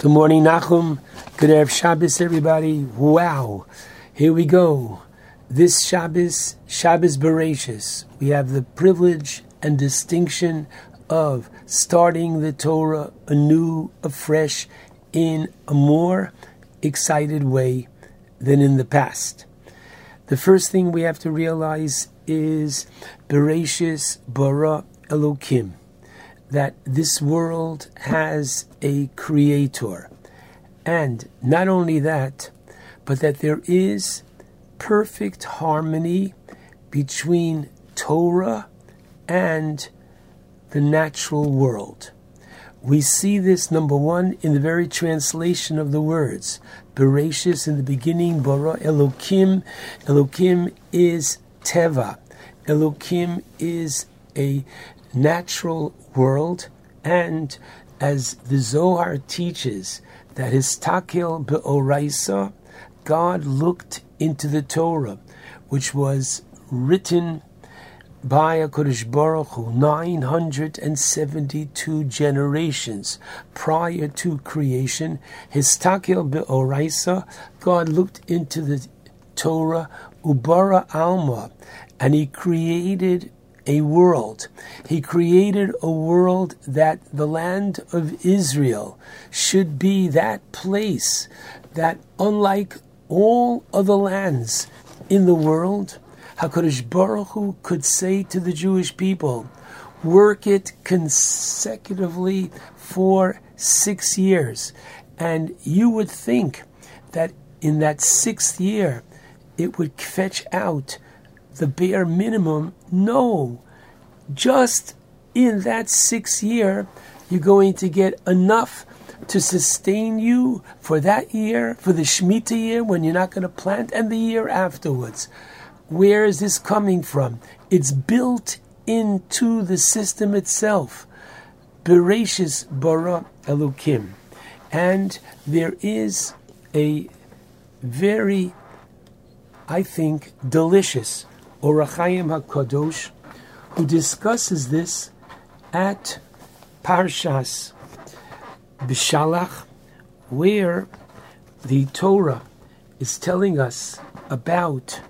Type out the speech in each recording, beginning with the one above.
Good morning, Nachum. Good Erev Shabbos, everybody. Wow. Here we go. This Shabbos, Shabbos Bereshis, we have the privilege and distinction of starting the Torah anew, afresh, in a more excited way than in the past. The first thing we have to realize is Bereshis bara Elokim that this world has a creator. And not only that, but that there is perfect harmony between Torah and the natural world. We see this, number one, in the very translation of the words. Bereshis in the beginning, Bara Elokim. Elokim is Teva. Elokim is a natural world, and as the Zohar teaches that his takil be'oraisa, God looked into the Torah, which was written by a Kodesh Baruch Hu 972 generations prior to creation. His takil be'oraisa, God looked into the Torah, ubara alma, and he created a world. He created a world that the land of Israel should be that place that, unlike all other lands in the world, HaKadosh Baruch Hu could say to the Jewish people, work it consecutively for six years. And you would think that in that sixth year, it would fetch out the bare minimum. No, just in that six year, you're going to get enough to sustain you for that year, for the Shemitah year when you're not going to plant, and the year afterwards. Where is this coming from? It's built into the system itself. Bereshis bara Elokim. And there is a very, I think, delicious Ohr HaChaim HaKadosh, who discusses this at Parshas Bishalach, where the Torah is telling us about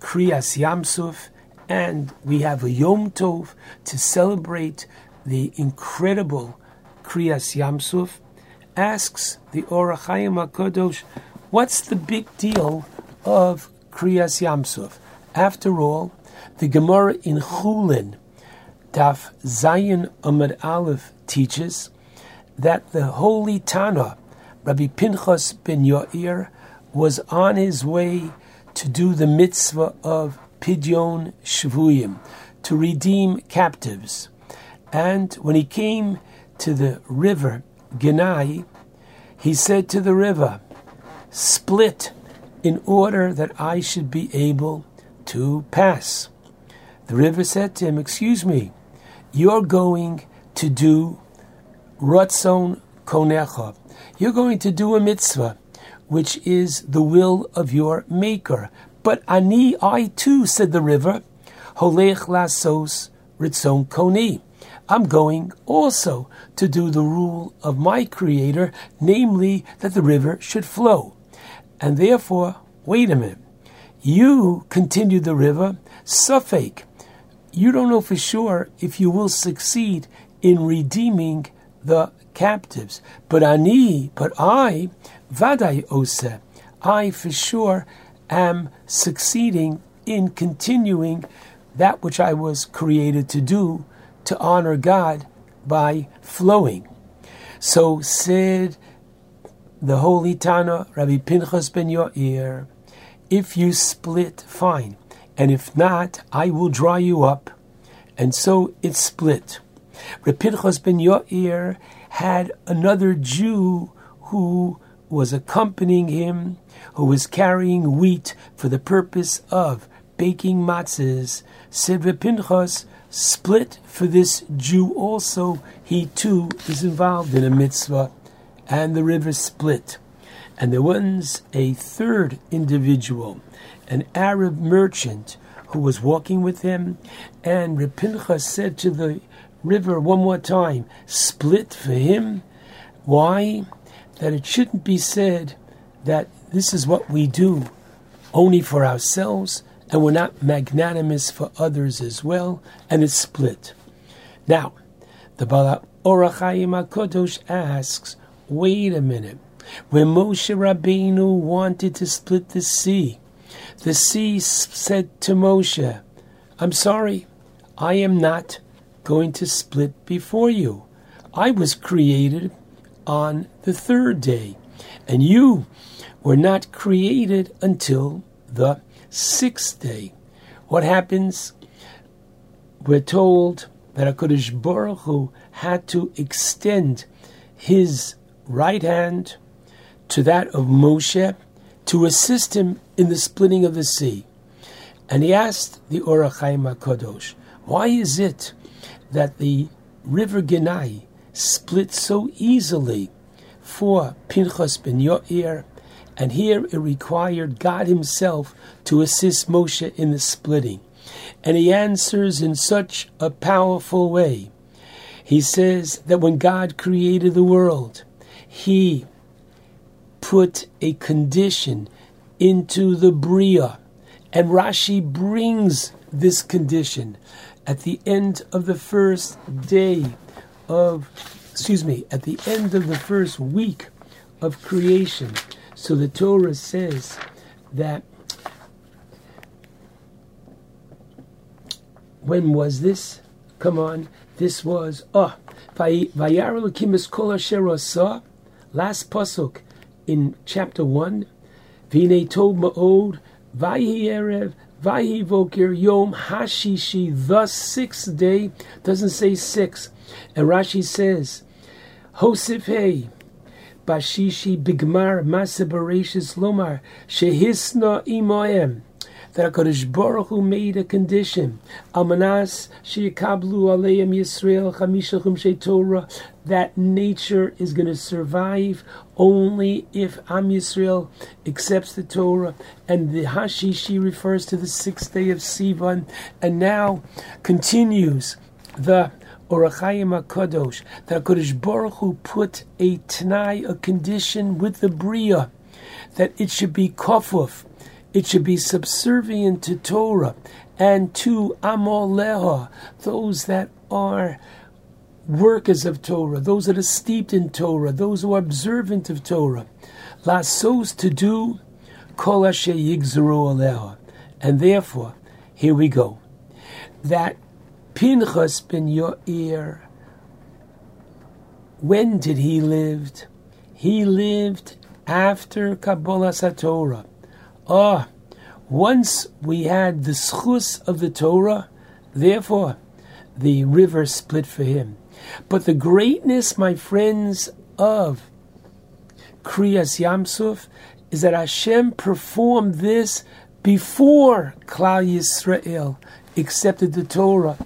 Kriyas Yamsuf, and we have a Yom Tov to celebrate the incredible Kriyas Yamsuf, asks the Ohr HaChaim HaKadosh, what's the big deal of Kriyas Yamsuf? After all, the Gemara in Chulin, Daf Zayin Amad Aleph, teaches that the holy Tana, Rabbi Pinchas ben Yair, was on his way to do the mitzvah of Pidyon Shvuyim, to redeem captives. And when he came to the river Genai, he said to the river, Split in order that I should be able to pass. The river said to him, Excuse me, you're going to do Ratzon Konecha. You're going to do a mitzvah, which is the will of your maker. But Ani, I too, said the river, Holech Lasos Ritzon Koni. I'm going also to do the rule of my creator, namely that the river should flow. And therefore, wait a minute. You, continued the river, safek, you don't know for sure if you will succeed in redeeming the captives. But ani, but I, vaday ose, I for sure am succeeding in continuing that which I was created to do, to honor God by flowing. So said the holy Tana, Rabbi Pinchas ben Yair, if you split, fine. And if not, I will draw you up. And so it split. Rapinchas ben Yair had another Jew who was accompanying him, who was carrying wheat for the purpose of baking matzahs. Said Rapinchas, split for this Jew also. He too is involved in a mitzvah. And the river split. And there was a third individual, an Arab merchant, who was walking with him. And Rapincha said to the river one more time, split for him. Why? that it shouldn't be said that this is what we do only for ourselves and we're not magnanimous for others as well, and it's split. Now, the Bala Ohr HaChaim HaKadosh asks, wait a minute. When Moshe Rabbeinu wanted to split the sea, the sea said to Moshe, I'm sorry, I am not going to split before you. I was created on the third day, and you were not created until the sixth day. What happens? We're told that HaKadosh Baruch Hu had to extend his right hand to that of Moshe to assist him in the splitting of the sea. And he asked the Ohr HaChaim HaKadosh, why is it that the river Genai split so easily for Pinchas ben Yair, and here it required God Himself to assist Moshe in the splitting. And he answers in such a powerful way. He says that when God created the world, He put a condition into the Bria. And Rashi brings this condition at the end of the first day of, excuse me, at the end of the first week of creation. So the Torah says that when was this? Come on, this was oh last pasuk in chapter one. Vine tov ma'od vayi erev vayi vokir yom hashishi. The sixth day doesn't say six, and Rashi says Hosif hey bashishi bigmar masabarashis lomar shehisna imoem that HaKadosh Baruch Hu made a condition. Amanas sheyakablu aleim Yisrael chamisha chumshei Torah. That nature is going to survive only if Am Yisrael accepts the Torah. And the Hashishi refers to the sixth day of Sivan. And now continues the Ohr HaChaim HaKadosh, that HaKadosh Baruch Hu put a Tanai, a condition with the Bria, that it should be kofuf, it should be subservient to Torah and to Amoleha, those that are workers of Torah, those that are steeped in Torah, those who are observant of Torah. Lasos to do kol aleha. And therefore, here we go. That Pinchas ben Yair, when did he live? He lived after Kabbalah Satorah. Ah, once we had the zchus of the Torah, therefore the river split for him. But the greatness, my friends, of Kriyas Yamsuf is that Hashem performed this before Klal Yisrael accepted the Torah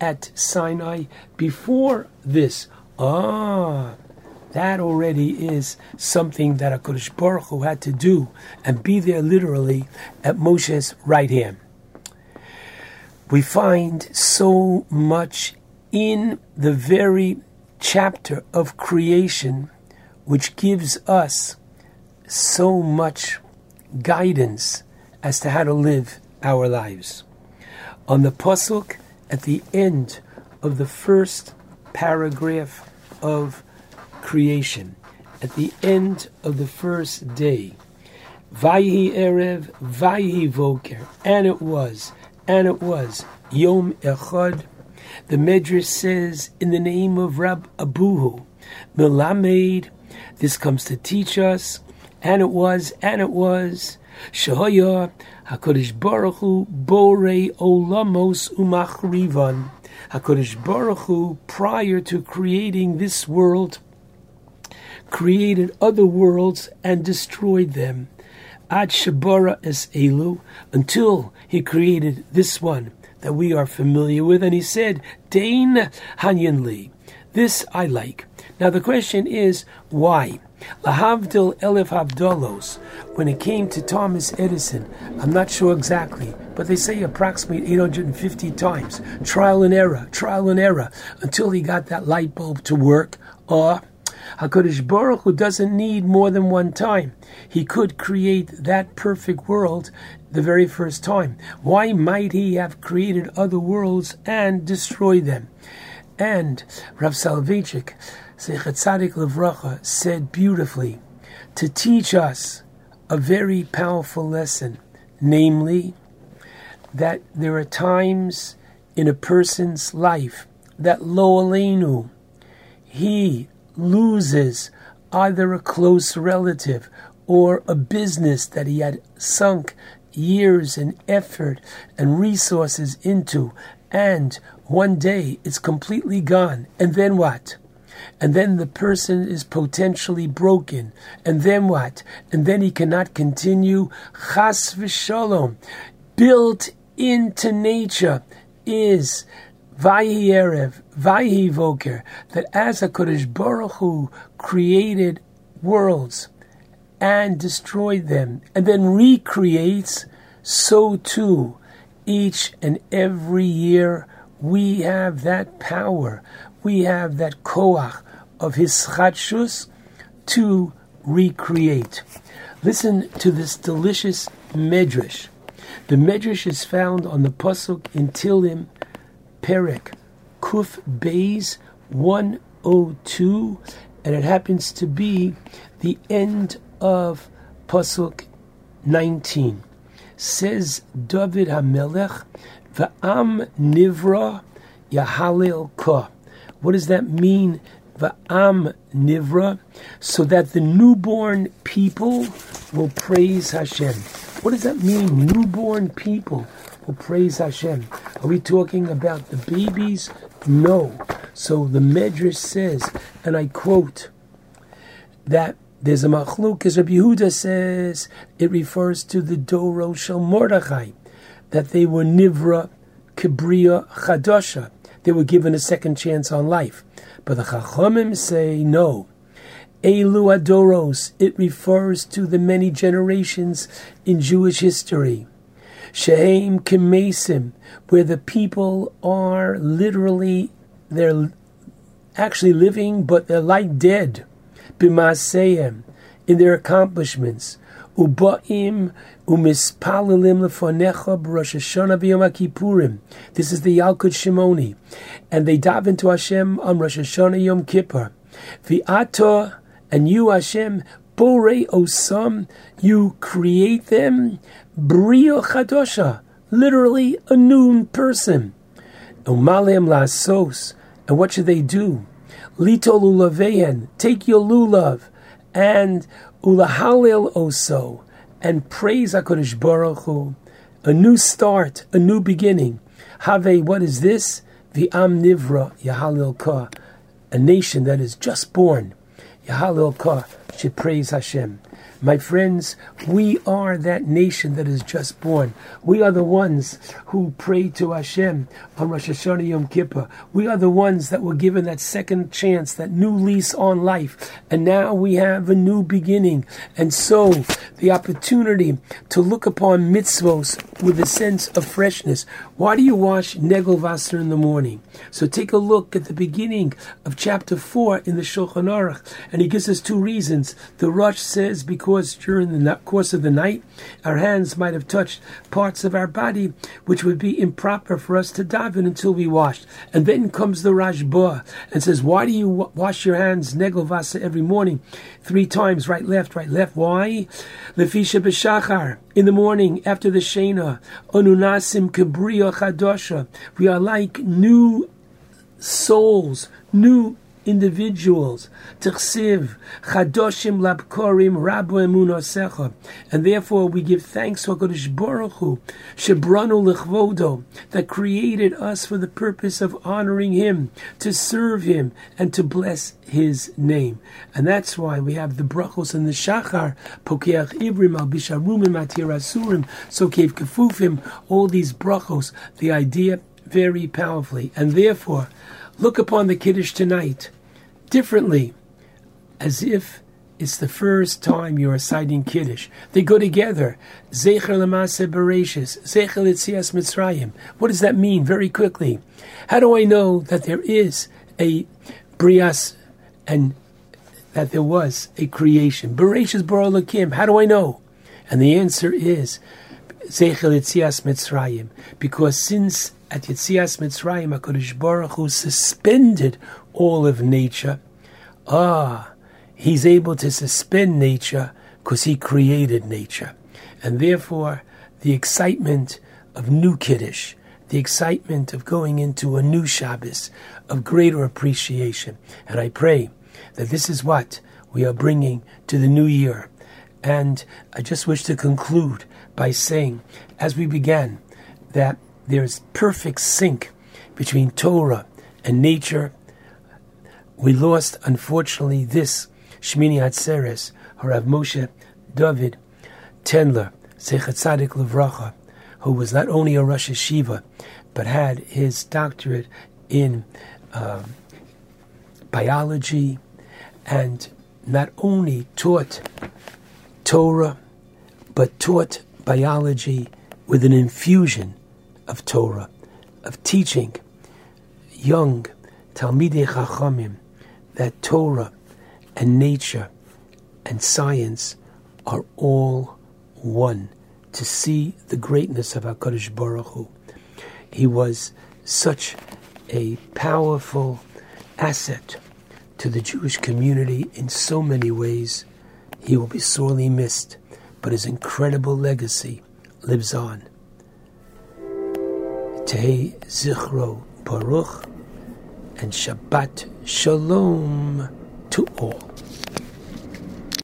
at Sinai before this. Ah, that already is something that HaKadosh Baruch Hu had to do and be there literally at Moshe's right hand. We find so much in the very chapter of creation which gives us so much guidance as to how to live our lives. On the Pasuk at the end of the first paragraph of creation, at the end of the first day, Vayhi Erev, Vayhi Voker, and it was, and it was, Yom Echad. The Medrash says, in the name of Rab Abuhu, Melamed, this comes to teach us, and it was, and it was, Shahaya Hakadosh Baruch Hu Borei Olamos Umachrivan. Hakadosh Baruch Hu, prior to creating this world, created other worlds and destroyed them. Ad Shabara es Elu, until he created this one that we are familiar with, and he said, Dain Hanyanli. This I like. Now the question is, why? Lahavdil Elif Havdalos, when it came to Thomas Edison, I'm not sure exactly, but they say approximately 850 times. Trial and error, trial and error, until he got that light bulb to work. Or HaKadosh Baruch Hu doesn't need more than one time. He could create that perfect world the very first time. Why might he have created other worlds and destroyed them? And Rav Soloveitchik, Zeichat Tzadik Levracha, said beautifully to teach us a very powerful lesson, namely that there are times in a person's life that lo aleinu, he loses either a close relative or a business that he had sunk years and effort and resources into, and one day it's completely gone. And then what? And then the person is potentially broken. And then what? And then he cannot continue. Chas v'shalom. Built into nature is Vayi Erev, Vayi Voker, that as a Kodesh Baruch Hu created worlds and destroyed them and then recreates, so too each and every year we have that power, we have that koach of his chadshus to recreate. Listen to this delicious medrash. The medrash is found on the pasuk in Tehillim Perek Kuf Beis 102, and it happens to be the end of pasuk 19. Says David Hamelech, Va'am Nivra Yahalil Ka. What does that mean? Va'am Nivra, so that the newborn people will praise Hashem. What does that mean, newborn people? will praise Hashem. Are we talking about the babies? No. So the Medrash says, and I quote, that there's a machluk, as Rabbi Yehuda says, it refers to the Doro Shel Mordechai, that they were Nivra Kibriya Chadosha. They were given a second chance on life. But the Chachamim say no. Elu Adoros, it refers to the many generations in Jewish history. Shehem Kemesim, where the people are literally, they're actually living, but they're like dead. Bimaseyem, in their accomplishments. Ubaim umispalalim lefonecha b'Rosh Hashanah b'Yom Kippurim. This is the Yalkut Shimoni, and they dive into Hashem on Rosh Hashanah Yom Kippur. V'ata and you Hashem Borei Osam, you create them Brio Chadosha, literally a new person. Umalem lasos, and what should they do? Lito lulaveyen, take your lulav, and ulahalil oso, and praise HaKadosh Baruch Hu. A new start, a new beginning. Have, what is this? The Am Nivra Yahalil Ka, a nation that is just born. Yahalil Ka should praise Hashem. My friends, we are that nation that is just born. We are the ones who pray to Hashem on Rosh Hashanah Yom Kippur. We are the ones that were given that second chance, that new lease on life. And now we have a new beginning. And so the opportunity to look upon mitzvos with a sense of freshness. Why do you wash Negel Negelvasser in the morning? So take a look at the beginning of chapter 4 in the Shulchan Aruch. And he gives us two reasons. The Rosh says because course, during the course of the night, our hands might have touched parts of our body which would be improper for us to dive in until we washed. And then comes the Rashba and says, Why do you wash your hands, Negovasa, every morning? Three times, right, left, right, left. Why? Lefisha b'shachar. In the morning, after the Shena, Onunasim Kabriya Chadosha. We are like new souls, new individuals. Tichsiv, Chadoshim Labkorim, Rabu Emunosecha. And therefore we give thanks to HaKadosh Baruch Hu, Shebranu Lechvodo, that created us for the purpose of honoring Him, to serve Him, and to bless His name. And that's why we have the brachos and the shachar, Pokeach Ibrim, Al Bisharumim, Atir Asurim, Sokev Kefufim, all these brachos, the idea very powerfully. And therefore, look upon the Kiddush tonight differently, as if it's the first time you're reciting Kiddush. They go together. Zecher Lamase Bereshis, Zecher Litzias Mitzrayim. What does that mean? Very quickly. How do I know that there is a Brias and that there was a creation. Bereshis Bar Elokim. How do I know? And the answer is Zeichel Yitzias Mitzrayim. Because since at Yitzias Mitzrayim, HaKadosh Baruch Hu suspended all of nature, ah, he's able to suspend nature because he created nature. And therefore, the excitement of new Kiddush, the excitement of going into a new Shabbos, of greater appreciation. And I pray that this is what we are bringing to the new year. And I just wish to conclude by saying, as we began, that there's perfect sync between Torah and nature. We lost, unfortunately, this Shmini Atzeres, Harav Moshe David Tendler, Sechet Tzadik Levracha, who was not only a Rosh Yeshiva, but had his doctorate in uh, biology and not only taught Torah, but taught biology with an infusion of Torah, of teaching young Talmidei Chachamim that Torah and nature and science are all one. To see the greatness of Hakadosh Baruch Hu, he was such a powerful asset to the Jewish community in so many ways. He will be sorely missed, but his incredible legacy lives on. Tehei Zichro Baruch and Shabbat Shalom to all.